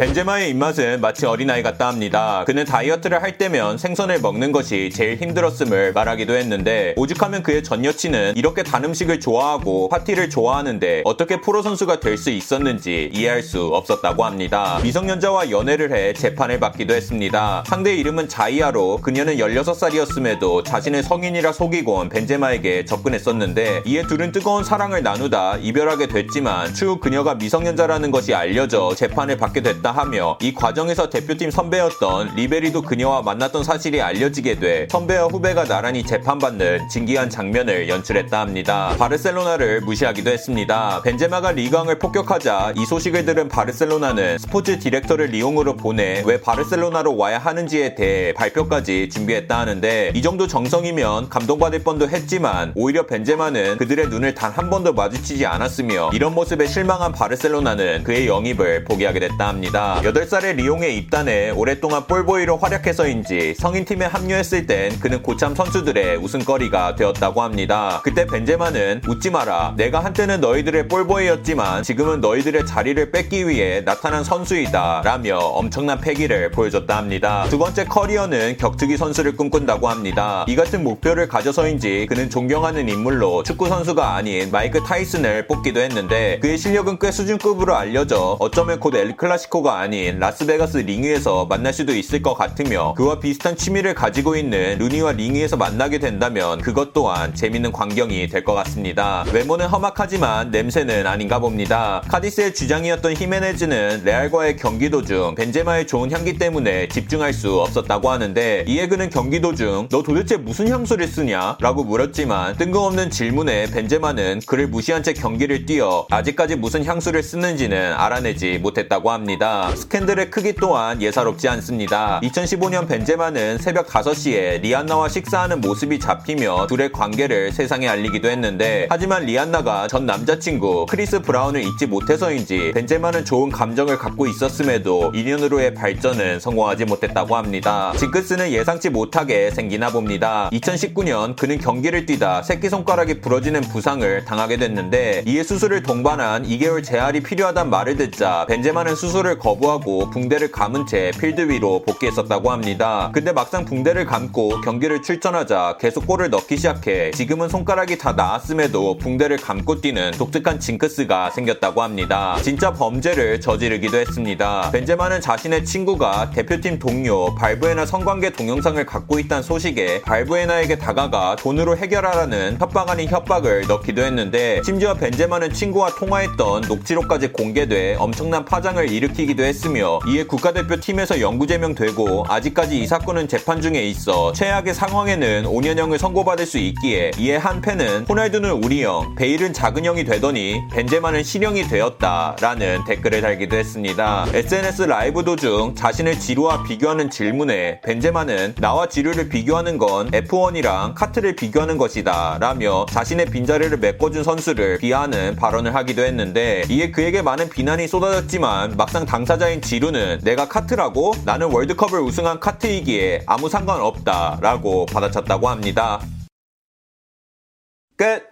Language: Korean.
벤제마의 입맛은 마치 어린아이 같다 합니다. 그는 다이어트를 할 때면 생선을 먹는 것이 제일 힘들었음을 말하기도 했는데 오죽하면 그의 전 여친은 이렇게 단 음식을 좋아하고 파티를 좋아하는데 어떻게 프로 선수가 될 수 있었는지 이해할 수 없었다고 합니다. 미성년자와 연애를 해 재판을 받기도 했습니다. 상대의 이름은 자이아로 그녀는 16살이었음에도 자신을 성인이라 속이고 온 벤제마에게 접근했었는데 이에 둘은 뜨거운 사랑을 나누다 이별하게 됐지만 추후 그녀가 미성년자라는 것이 알려져 재판을 받게 됐다 하며 이 과정에서 대표팀 선배였던 리베리도 그녀와 만났던 사실이 알려지게 돼 선배와 후배가 나란히 재판받는 진기한 장면을 연출했다 합니다. 바르셀로나를 무시하기도 했습니다. 벤제마가 리옹을 폭격하자 이 소식을 들은 바르셀로나는 스포츠 디렉터를 리옹으로 보내 왜 바르셀로나로 와야 하는지에 대해 발표까지 준비했다 하는데 이 정도 정성이면 감동받을 뻔도 했지만 오히려 벤제마는 그들의 눈을 단 한 번도 마주치지 않았으며 이런 모습에 실망한 바르셀로나는 그의 영입을 포기하게 됐다 합니다. 8살의 리옹에 입단해 오랫동안 볼보이로 활약해서인지 성인팀에 합류했을 땐 그는 고참 선수들의 웃음거리가 되었다고 합니다. 그때 벤제마는 웃지 마라. 내가 한때는 너희들의 볼보이였지만 지금은 너희들의 자리를 뺏기 위해 나타난 선수이다. 라며 엄청난 패기를 보여줬다 합니다. 두 번째 커리어는 격투기 선수를 꿈꾼다고 합니다. 이 같은 목표를 가져서인지 그는 존경하는 인물로 축구 선수가 아닌 마이크 타이슨을 뽑기도 했는데 그의 실력은 꽤 수준급으로 알려져 어쩌면 곧 엘클라시코 가 아닌 라스베가스 링위에서 만날 수도 있을 것 같으며 그와 비슷한 취미를 가지고 있는 루니와 링위에서 만나게 된다면 그것 또한 재밌는 광경이 될 것 같습니다. 외모는 험악하지만 냄새는 아닌가 봅니다. 카디스의 주장이었던 히메네즈는 레알과의 경기 도중 벤제마의 좋은 향기 때문에 집중할 수 없었다고 하는데 이에 그는 경기 도중 너 도대체 무슨 향수를 쓰냐? 라고 물었지만 뜬금없는 질문에 벤제마는 그를 무시한 채 경기를 뛰어 아직까지 무슨 향수를 쓰는지는 알아내지 못했다고 합니다. 스캔들의 크기 또한 예사롭지 않습니다. 2015년 벤제마는 새벽 5시에 리안나와 식사하는 모습이 잡히며 둘의 관계를 세상에 알리기도 했는데 하지만 리안나가 전 남자친구 크리스 브라운을 잊지 못해서인지 벤제마는 좋은 감정을 갖고 있었음에도 연인으로의 발전은 성공하지 못했다고 합니다. 징크스는 예상치 못하게 생기나 봅니다. 2019년 그는 경기를 뛰다 새끼손가락이 부러지는 부상을 당하게 됐는데 이에 수술을 동반한 2개월 재활이 필요하단 말을 듣자 벤제마는 수술을 거부하고 붕대를 감은 채 필드 위로 복귀했었다고 합니다. 근데 막상 붕대를 감고 경기를 출전하자 계속 골을 넣기 시작해 지금은 손가락이 다 나았음에도 붕대를 감고 뛰는 독특한 징크스가 생겼다고 합니다. 진짜 범죄를 저지르기도 했습니다. 벤제마는 자신의 친구가 대표팀 동료 발부에나 성관계 동영상을 갖고 있다는 소식에 발부에나에게 다가가 돈으로 해결하라는 협박 아닌 협박을 넣기도 했는데 심지어 벤제마는 친구와 통화했던 녹취록까지 공개돼 엄청난 파장을 일으키기 도 했으며 이에 국가대표 팀에서 영구 제명되고 아직까지 이 사건은 재판 중에 있어 최악의 상황에는 5년형을 선고받을 수 있기에 이에 한 팬은 호날두는 우리 형, 베일은 작은 형이 되더니 벤제마는 신형이 되었다라는 댓글을 달기도 했습니다. SNS 라이브 도중 자신을 지루와 비교하는 질문에 벤제마는 나와 지루를 비교하는 건 F1이랑 카트를 비교하는 것이다 라며 자신의 빈자리를 메꿔준 선수를 비하하는 발언을 하기도 했는데 이에 그에게 많은 비난이 쏟아졌지만 막상 당사자인 지루는 내가 카트라고 나는 월드컵을 우승한 카트이기에 아무 상관없다 라고 받아쳤다고 합니다. 끝!